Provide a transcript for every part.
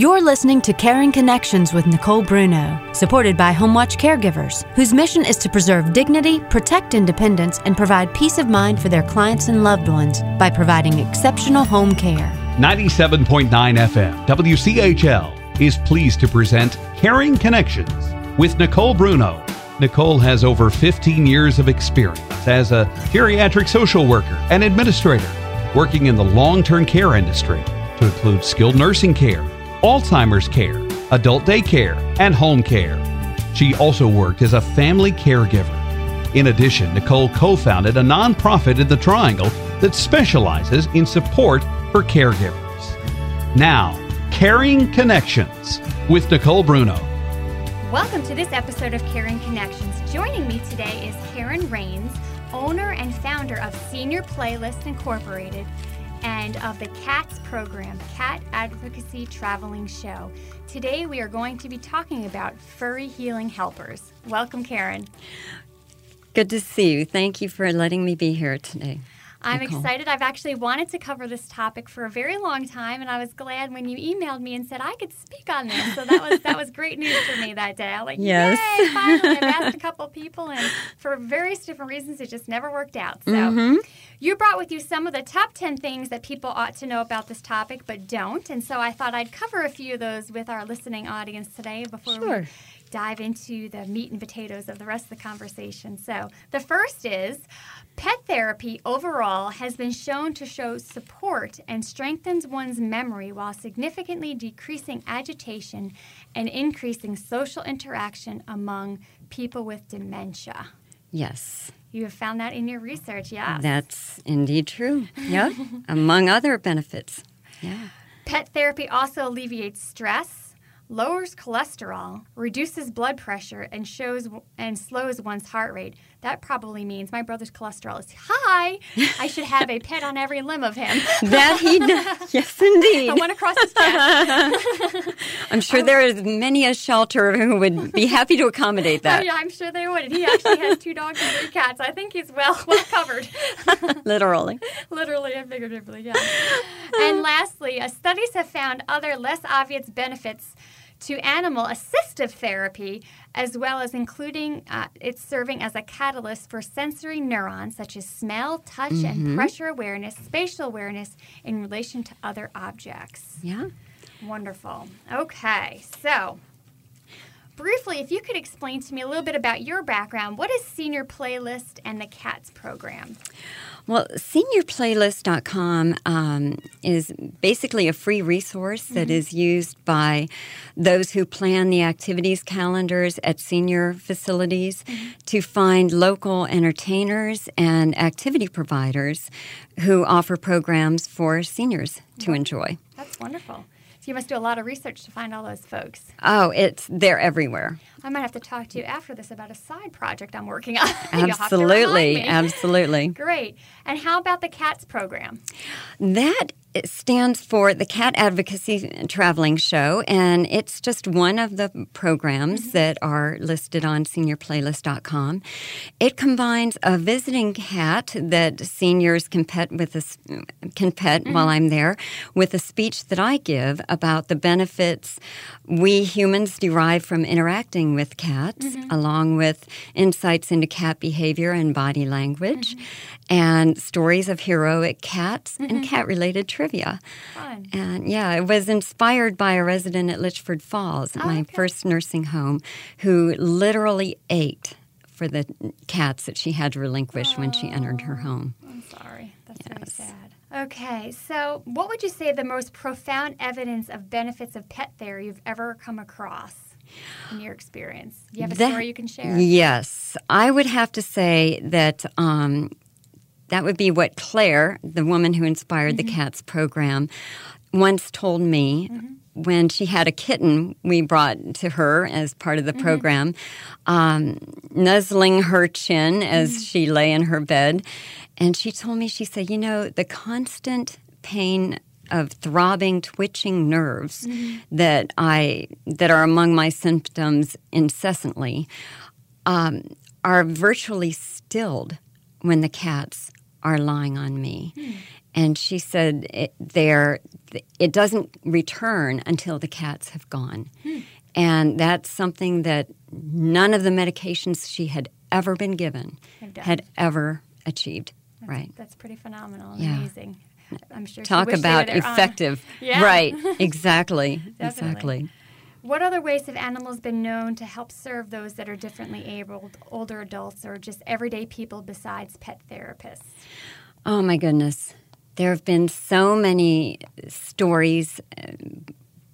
You're listening to Caring Connections with Nicole Bruno, supported by HomeWatch Caregivers, whose mission is to preserve dignity, protect independence, and provide peace of mind for their clients and loved ones by providing exceptional home care. 97.9 FM, WCHL, is pleased to present Caring Connections with Nicole Bruno. Nicole has over 15 years of experience as a geriatric social worker and administrator, working in the long term care industry to include skilled nursing care Alzheimer's care, adult daycare, and home care. She also worked as a family caregiver. In addition, Nicole co founded a nonprofit in the Triangle that specializes in support for caregivers. Now, Caring Connections with Nicole Bruno. Welcome to this episode of Caring Connections. Joining me today is Karen Raines, owner and founder of Senior Playlist Incorporated and of the CATS program, Cat Advocacy Traveling Show. Today we are going to be talking about furry healing helpers. Welcome, Karen. Good to see you. Thank you for letting me be here today. I'm Nicole. excited. I've actually wanted to cover this topic for a very long time, and I was glad when you emailed me and said I could speak on this. So that was that was great news for me that day. I was like, yes. yay! Finally, I've asked a couple people, and for various different reasons, it just never worked out. So mm-hmm. you brought with you some of the top ten things that people ought to know about this topic, but don't. And so I thought I'd cover a few of those with our listening audience today before sure. we dive into the meat and potatoes of the rest of the conversation. So, the first is Pet therapy overall has been shown to show support and strengthens one's memory while significantly decreasing agitation and increasing social interaction among people with dementia. Yes. You have found that in your research, yeah. That's indeed true. Yeah. Among other benefits. Yeah. Pet therapy also alleviates stress, lowers cholesterol, reduces blood pressure, and shows and slows one's heart rate. That probably means my brother's cholesterol is high. I should have a pet on every limb of him. that he does. Yes, indeed. I want to cross his path. I'm sure there is many a shelter who would be happy to accommodate that. Oh, yeah, I'm sure they would. He actually has two dogs and three cats. I think he's well well covered. Literally. Literally and figuratively, yeah. And lastly, uh, studies have found other less obvious benefits to animal assistive therapy, as well as including uh, it's serving as a catalyst for sensory neurons such as smell, touch, mm-hmm. and pressure awareness, spatial awareness in relation to other objects. Yeah. Wonderful. Okay, so briefly, if you could explain to me a little bit about your background, what is Senior Playlist and the CATS program? Well, seniorplaylist.com um, is basically a free resource mm-hmm. that is used by those who plan the activities calendars at senior facilities mm-hmm. to find local entertainers and activity providers who offer programs for seniors to enjoy. That's wonderful. So you must do a lot of research to find all those folks. Oh, it's they're everywhere. I might have to talk to you after this about a side project I'm working on. absolutely, absolutely. Great. And how about the CATS program? That it stands for the Cat Advocacy Traveling Show, and it's just one of the programs mm-hmm. that are listed on seniorplaylist.com. It combines a visiting cat that seniors can pet with a, can pet mm-hmm. while I'm there with a speech that I give about the benefits we humans derive from interacting with cats, mm-hmm. along with insights into cat behavior and body language, mm-hmm. And stories of heroic cats and mm-hmm. cat related trivia. Fun. And yeah, it was inspired by a resident at Litchford Falls, at oh, my okay. first nursing home, who literally ate for the cats that she had to relinquish oh, when she entered her home. I'm sorry. That's yes. very sad. Okay, so what would you say the most profound evidence of benefits of pet therapy you've ever come across? in your experience? Do you have a that, story you can share? Yes. I would have to say that um, that would be what Claire, the woman who inspired mm-hmm. the CATS program, once told me. Mm-hmm. When she had a kitten, we brought to her as part of the mm-hmm. program, um, nuzzling her chin as mm-hmm. she lay in her bed. And she told me, she said, You know, the constant pain of throbbing, twitching nerves mm-hmm. that I that are among my symptoms incessantly um, are virtually stilled when the cats are lying on me. Mm. and she said it, there it doesn't return until the cats have gone. Hmm. And that's something that none of the medications she had ever been given had ever achieved. That's, right. That's pretty phenomenal yeah. amazing. I'm sure. Talk about effective. yeah. Right. Exactly. exactly. What other ways have animals been known to help serve those that are differently abled, older adults, or just everyday people besides pet therapists? Oh my goodness. There have been so many stories, uh,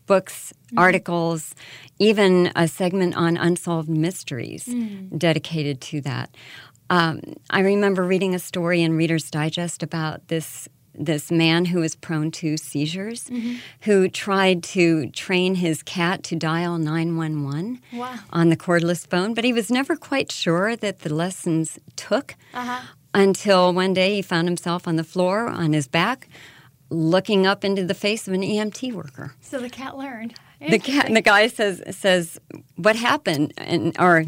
books, mm. articles, even a segment on unsolved mysteries mm. dedicated to that. Um, I remember reading a story in Reader's Digest about this this man who was prone to seizures, mm-hmm. who tried to train his cat to dial 911 wow. on the cordless phone, but he was never quite sure that the lessons took uh-huh. until one day he found himself on the floor on his back looking up into the face of an EMT worker. So the cat learned. The cat, the guy says says, "What happened?" And or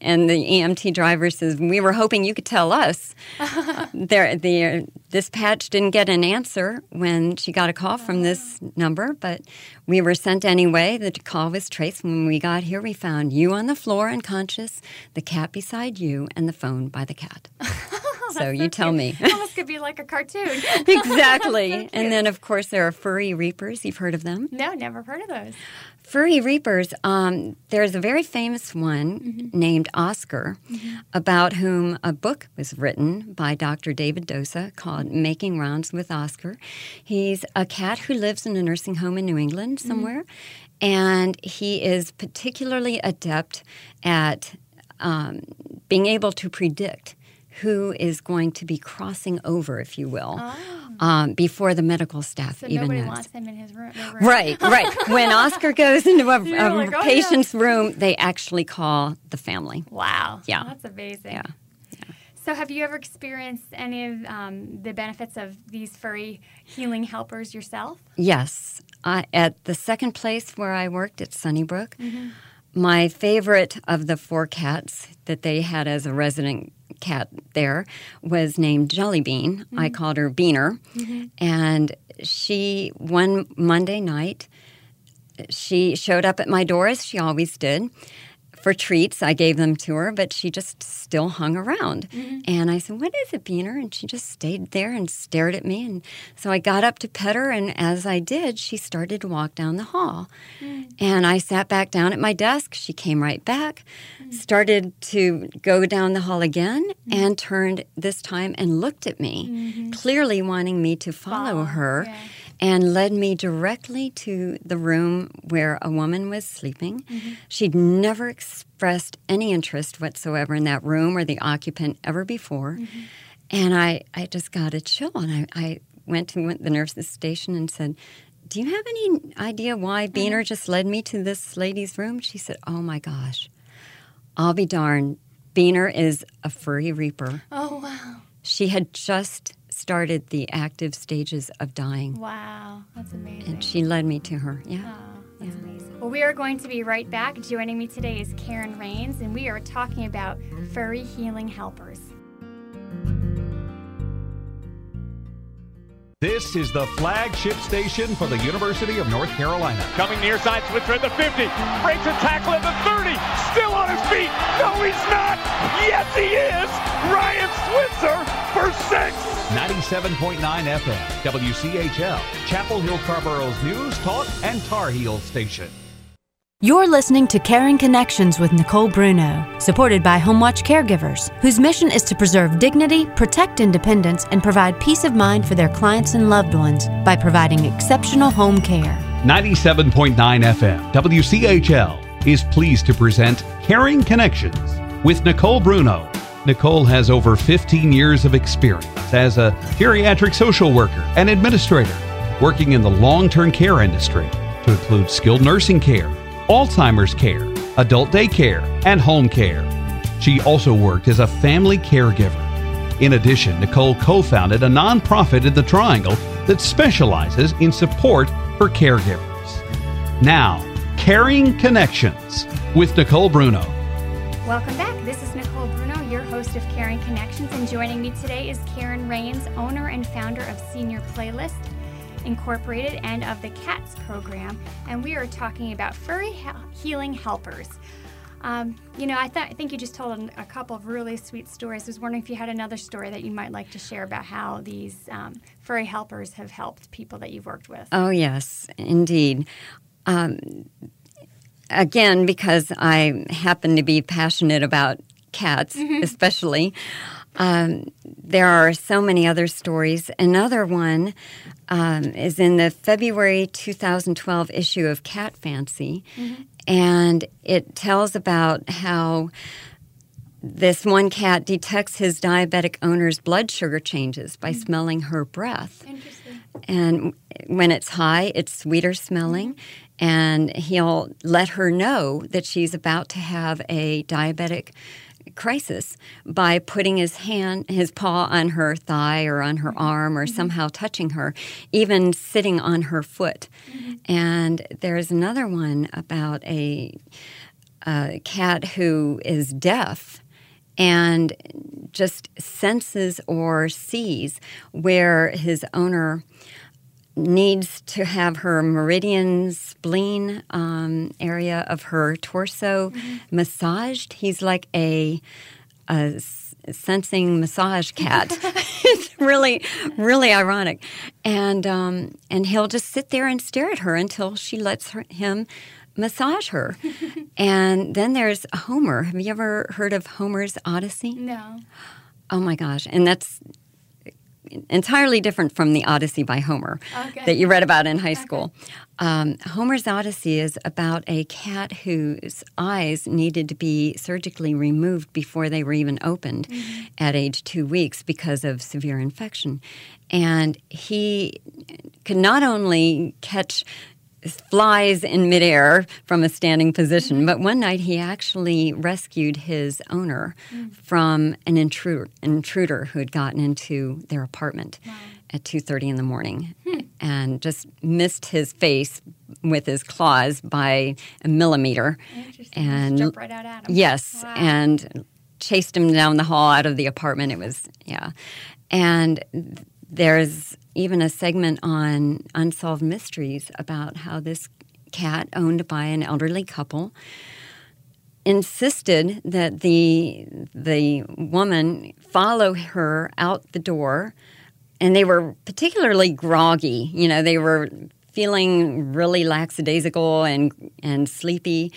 and the EMT driver says, "We were hoping you could tell us." there, the uh, dispatch didn't get an answer when she got a call from this number, but we were sent anyway. The call was traced. When we got here, we found you on the floor unconscious, the cat beside you, and the phone by the cat. so you tell me. Almost could be like a cartoon. exactly. so and then, of course, there are furry reapers. You've heard of them? No, never heard of those. Furry reapers, um, there's a very famous one mm-hmm. named Oscar, mm-hmm. about whom a book was written by Dr. David Dosa called Making Rounds with Oscar. He's a cat who lives in a nursing home in New England mm-hmm. somewhere, mm-hmm. and he is particularly adept at um, being able to predict who is going to be crossing over, if you will, oh. um, before the medical staff so even nobody knows. wants him in his room. room. Right, right. when Oscar goes into a, a like, oh, patient's yeah. room, they actually call the family. Wow. Yeah. That's amazing. Yeah. So, have you ever experienced any of um, the benefits of these furry healing helpers yourself? Yes. at the second place where I worked at Sunnybrook, mm-hmm. my favorite of the four cats that they had as a resident cat there was named Jellybean. Mm-hmm. I called her Beaner. Mm-hmm. And she, one Monday night, she showed up at my door as she always did for treats. I gave them to her, but she just still hung around. Mm-hmm. And I said, What is it, Beaner? And she just stayed there and stared at me. And so I got up to pet her, and as I did, she started to walk down the hall. Mm-hmm. And I sat back down at my desk. She came right back, mm-hmm. started to go down the hall again, mm-hmm. and turned this time and looked at me, mm-hmm. clearly wanting me to follow, her. Yeah and led me directly to the room where a woman was sleeping. Mm-hmm. She'd never expressed any interest whatsoever in that room or the occupant ever before. Mm-hmm. And I, I just got a chill. And I, I went to the nurse's station and said, Do you have any idea why mm-hmm. Just led me to this lady's room? She said, Oh my gosh, I'll be darned. Beaner is a furry reaper. Oh, wow. She had just started the active stages of dying. Wow, that's amazing. And she led me to her. Yeah. Oh, that's yeah. amazing. Well, we are going to be right back. Joining me today is Karen Raines, and we are talking about furry healing helpers. This is the flagship station for the University of North Carolina. Coming near side, Switzer at the 50. Breaks a tackle at the 30. Still on his feet. No, he's not. Yes, he is. Ryan Switzer for six. 97.9 FM, WCHL, Chapel Hill Carrboro's news, talk, and Tar Heel station. You're listening to Caring Connections with Nicole Bruno, supported by HomeWatch Caregivers, whose mission is to preserve dignity, protect independence, and provide peace of mind for their clients and loved ones by providing exceptional home care. 97.9 FM, WCHL, is pleased to present Caring Connections with Nicole Bruno. Nicole has over 15 years of experience as a geriatric social worker and administrator, working in the long term care industry to include skilled nursing care Alzheimer's care, adult daycare, and home care. She also worked as a family caregiver. In addition, Nicole co founded a nonprofit in the Triangle that specializes in support for caregivers. Now, Caring Connections with Nicole Bruno. Welcome back. This is Nicole Bruno, your host of Caring Connections, and joining me today is Karen Raines, owner and founder of Senior Playlist Incorporated and of the CATS program. And we are talking about furry he- healing helpers. Um, you know, I, th- I think you just told a couple of really sweet stories. I was wondering if you had another story that you might like to share about how these um, furry helpers have helped people that you've worked with. Oh, yes, indeed. Um, again, because I happen to be passionate about cats, mm-hmm. especially. Um, there are so many other stories. Another one um, is in the February 2012 issue of Cat Fancy, mm-hmm. and it tells about how this one cat detects his diabetic owner's blood sugar changes by mm-hmm. smelling her breath. And when it's high, it's sweeter smelling. Mm-hmm. And he'll let her know that she's about to have a diabetic crisis by putting his hand, his paw on her thigh or on her mm-hmm. arm or mm-hmm. somehow touching her, even sitting on her foot. Mm-hmm. And there's another one about a, a cat who is deaf and just senses or sees where his owner needs to have her meridian spleen um, area of her torso mm-hmm. massaged. He's like a, a sensing massage cat. it's really, really ironic, and um, and he'll just sit there and stare at her until she lets her, him massage her. and then there's Homer. Have you ever heard of Homer's Odyssey? No. Oh my gosh! And that's entirely different from the Odyssey by Homer okay. that you read about in high school. Okay. Um, Homer's Odyssey is about a cat whose eyes needed to be surgically removed before they were even opened mm-hmm. at age two weeks because of severe infection. And he could not only catch flies in midair from a standing position. Mm-hmm. But one night he actually rescued his owner mm-hmm. from an intruder, intruder who had gotten into their apartment wow. at 2.30 in the morning hmm. and just missed his face with his claws by a millimeter. And jump right out at him. Yes, wow. and chased him down the hall out of the apartment. It was, yeah. And there's even a segment on unsolved mysteries about how this cat owned by an elderly couple insisted that the the woman follow her out the door and they were particularly groggy you know they were feeling really lackadaisical and and sleepy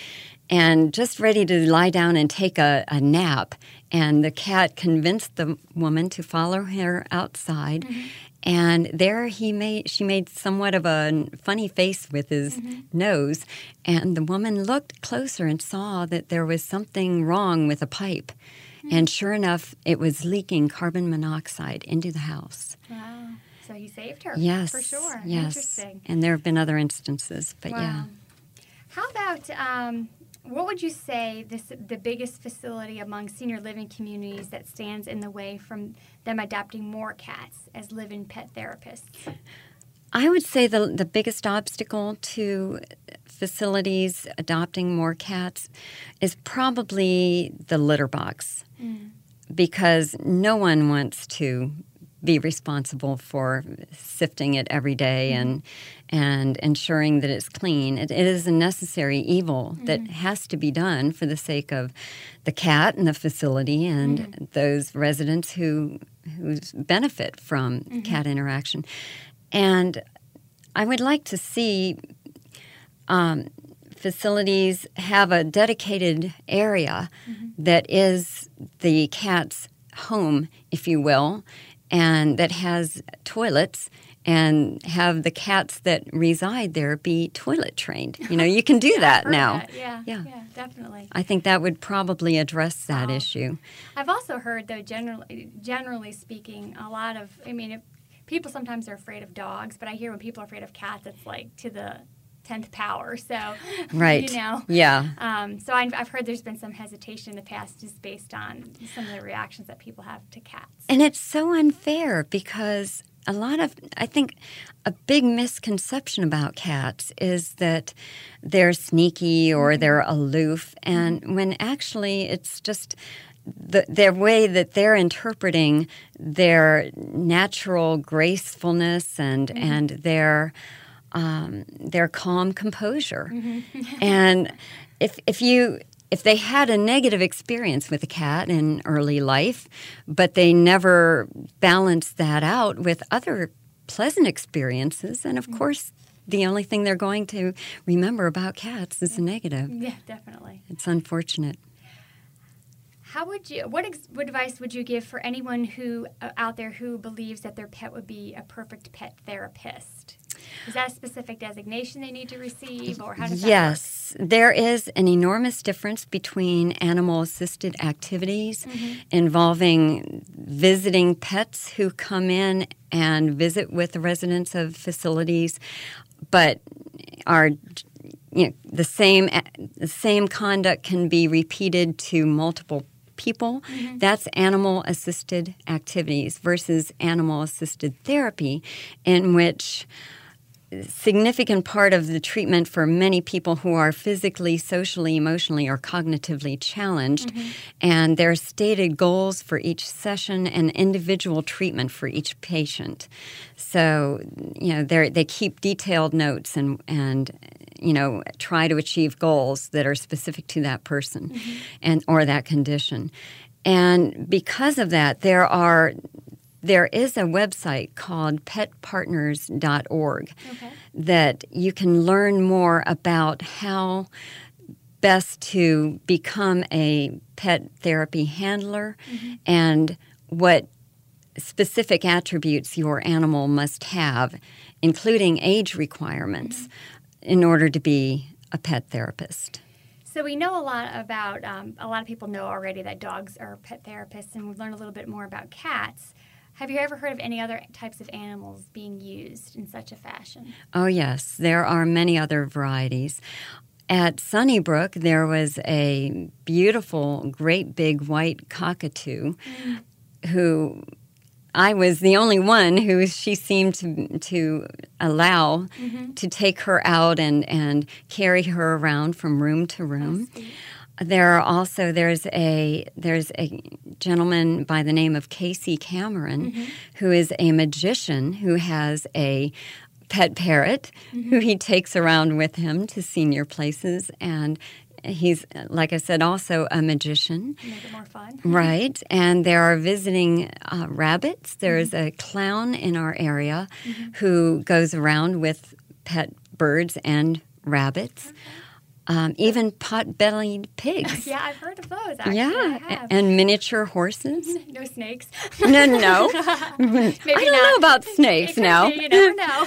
and just ready to lie down and take a, a nap and the cat convinced the woman to follow her outside mm-hmm. And there he made she made somewhat of a funny face with his mm-hmm. nose. And the woman looked closer and saw that there was something wrong with a pipe. Mm-hmm. And sure enough, it was leaking carbon monoxide into the house. Wow. So he saved her. Yes. For sure. Yes. Interesting. And there have been other instances, but wow. yeah. How about um, what would you say this the biggest facility among senior living communities that stands in the way from them adopting more cats as live-in pet therapists? I would say the the biggest obstacle to facilities adopting more cats is probably the litter box. Mm. Because no one wants to be responsible for sifting it every day mm-hmm. and and ensuring that it's clean. it, it is a necessary evil mm-hmm. that has to be done for the sake of the cat and the facility and mm-hmm. those residents who who benefit from mm-hmm. cat interaction. And I would like to see um, facilities have a dedicated area mm-hmm. that is the cat's home, if you will, and that has toilets and have the cats that reside there be toilet trained. You know, you can do that now. That. Yeah, yeah, yeah, definitely. I think that would probably address that oh. issue. I've also heard, though, generally, generally speaking, a lot of. I mean, people sometimes are afraid of dogs, but I hear when people are afraid of cats, it's like to the tenth power. So, right, you know, yeah. Um, so I've, I've, heard there's been some hesitation in the past just based on some of the reactions that people have to cats. And it's so unfair because a lot of I think a big misconception about cats is that they're sneaky or mm-hmm. they're aloof and when actually it's just the, their way that they're interpreting their natural gracefulness and mm-hmm. and their um, their calm composure. Mm-hmm. and if if you if they had a negative experience with a cat in early life, but they never balanced that out with other pleasant experiences, and of mm-hmm. course, the only thing they're going to remember about cats is the negative. Yeah, definitely. It's unfortunate. How would you? What, ex, what advice would you give for anyone who uh, out there who believes that their pet would be a perfect pet therapist? Is that a specific designation they need to receive, or how does that yes, work? there is an enormous difference between animal-assisted activities mm-hmm. involving visiting pets who come in and visit with the residents of facilities, but are you know, the same the same conduct can be repeated to multiple people. Mm-hmm. That's animal assisted activities versus animal assisted therapy, in which significant part of the treatment for many people who are physically, socially, emotionally, or cognitively challenged. Mm-hmm. And there are stated goals for each session and individual treatment for each patient. So, you know, they keep detailed notes and, and you know try to achieve goals that are specific to that person mm-hmm. and or that condition and because of that there are there is a website called petpartners.org okay. that you can learn more about how best to become a pet therapy handler mm-hmm. and what specific attributes your animal must have, including age requirements. Mm-hmm in order to be a pet therapist. So we know a lot about, um, a lot of people know already that dogs are pet therapists, and we've learned a little bit more about cats. Have you ever heard of any other types of animals being used in such a fashion? Oh, yes. There are many other varieties. At Sunnybrook, there was a beautiful, great big white cockatoo mm. who I was the only one who she seemed to to allow mm-hmm. to take her out and and carry her around from room to room. There are also there's a there's a gentleman by the name of Casey Cameron mm-hmm. who is a magician who has a pet parrot mm-hmm. who he takes around with him to senior places and he's like I said, also a magician. Make it more fun, right? And there are visiting uh, rabbits. There's mm-hmm. a clown in our area mm-hmm. who goes around with pet birds and rabbits. Okay um, even pot-bellied pigs. yeah, I've heard of those. Actually. Yeah, and miniature horses. no snakes. no, no. I don't not. know about snakes now. You never know.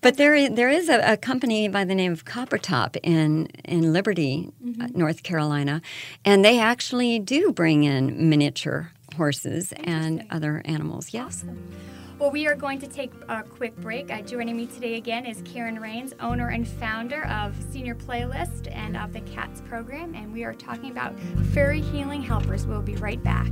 but there, there is a, a, company by the name of Coppertop in in Liberty, mm-hmm. uh, North Carolina, and they actually do bring in miniature horses and other animals. Yes. Awesome. Well, we are going to take a quick break. Uh, joining me today again is Karen Raines, owner and founder of Senior Playlist and of the CATS program, and we are talking about fairy healing helpers. We'll be right back.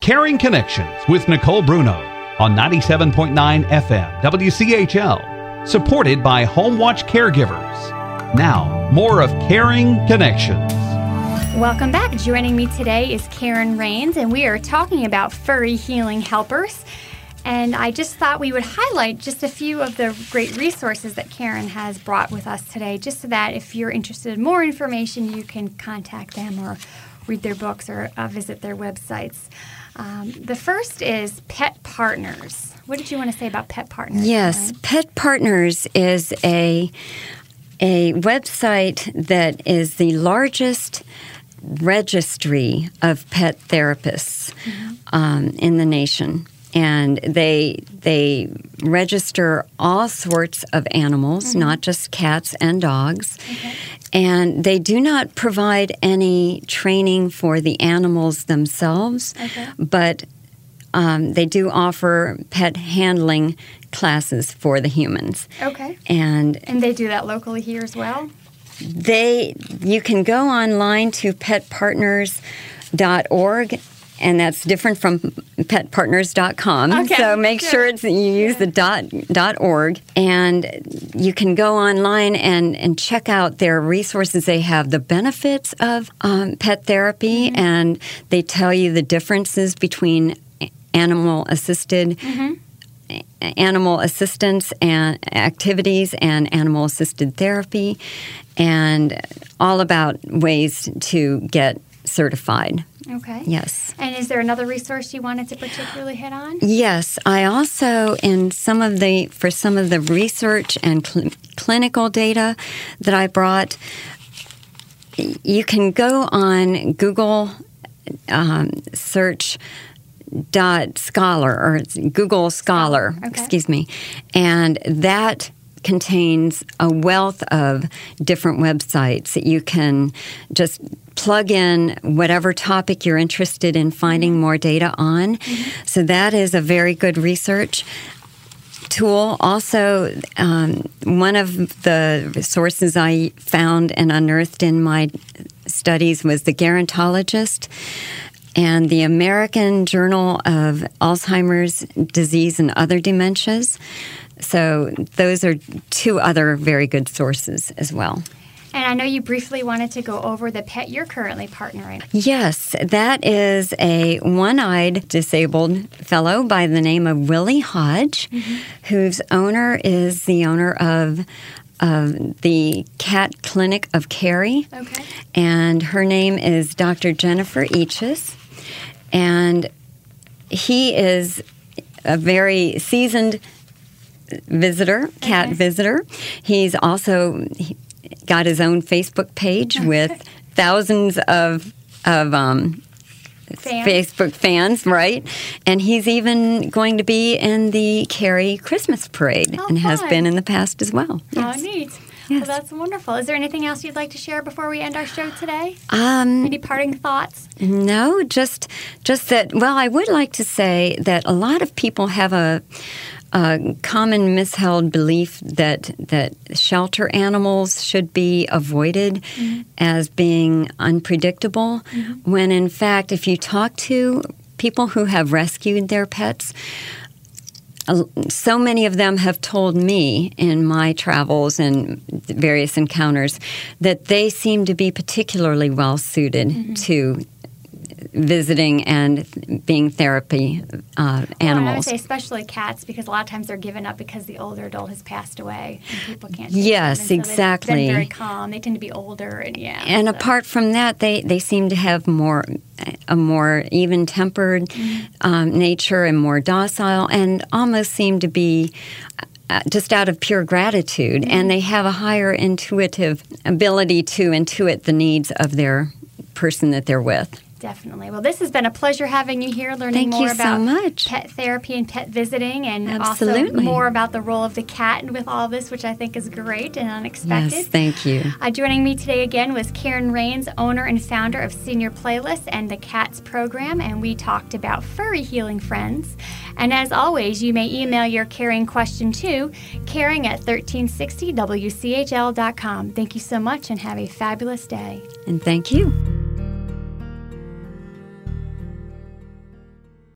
Caring Connections with Nicole Bruno on 97.9 FM WCHL supported by HomeWatch Caregivers. Now, more of Caring Connections. Welcome back. Joining me today is Karen Raines, and we are talking about furry healing helpers. And I just thought we would highlight just a few of the great resources that Karen has brought with us today, just so that if you're interested in more information, you can contact them or read their books or uh, visit their websites. Um, the first is Pet Partners. What did you want to say about Pet Partners? Yes, Pet Partners is a a website that is the largest registry of pet therapists mm-hmm. um, in the nation and they they register all sorts of animals, mm-hmm. not just cats and dogs. Okay. And they do not provide any training for the animals themselves, okay. but um, they do offer pet handling classes for the humans. Okay. And and they do that locally here as well. They you can go online to petpartners.org and that's different from petpartners.com. Okay, so make sure. sure it's, you use the dot, dot org, and you can go online and, and check out their resources. They have the benefits of um, pet therapy, Mm-hmm. and they tell you the differences between animal assisted Mm-hmm. animal assistance and activities and animal assisted therapy and all about ways to get certified. Okay. Yes. And is there another resource you wanted to particularly hit on? Yes, I also in some of the for some of the research and cl- clinical data that I brought you can go on Google um, search dot scholar or Google Scholar, Okay. excuse me, and that contains a wealth of different websites that you can just plug in whatever topic you're interested in finding more data on. So that is a very good research tool. Also, um, one of the sources I found and unearthed in my studies was the Gerontologist and the American Journal of Alzheimer's Disease and Other Dementias. So, those are two other very good sources as well. And I know you briefly wanted to go over the pet you're currently partnering. Yes, that is a one eyed disabled fellow by the name of Willie Hodge, mm-hmm. whose owner is the owner of. of the Cat Clinic of Cary, Okay. and her name is Dr. Jennifer Eaches. And he is a very seasoned visitor, cat Okay. visitor. He's also got his own Facebook page with thousands of of um, Fans. Facebook fans, right? And he's even going to be in the Cary Christmas parade Oh, and has fun. been in the past as well. Oh, neat. Yes. That's wonderful. Is there anything else you'd like to share before we end our show today? Um, Any parting thoughts? No, just just that. Well, I would like to say that a lot of people have a, a common misheld belief that that shelter animals should be avoided as being unpredictable, when in fact, if you talk to people who have rescued their pets. Uh, So many of them have told me in my travels and various encounters that they seem to be particularly well suited to visiting and being therapy uh, Well, I would animals. say especially cats because a lot of times they're given up because the older adult has passed away and people can't. Yes, them. And so exactly. Very calm. They tend to be older and yeah. and so- apart from that, they, they seem to have more a more even tempered Mm-hmm. um, nature and more docile, and almost seem to be. Uh, just out of pure gratitude, Mm-hmm. and they have a higher intuitive ability to intuit the needs of their person that they're with. Definitely. Well, this has been a pleasure having you here, learning Thank more you so about much. pet therapy and pet visiting, and Absolutely. also more about the role of the cat with all this, which I think is great and unexpected. Yes, thank you. Uh, joining me today again was Karen Raines, owner and founder of Senior Playlist and the Cats program, and we talked about furry healing friends. And as always, you may email your caring question to caring at 1360wchl.com. Thank you so much and have a fabulous day. And thank you.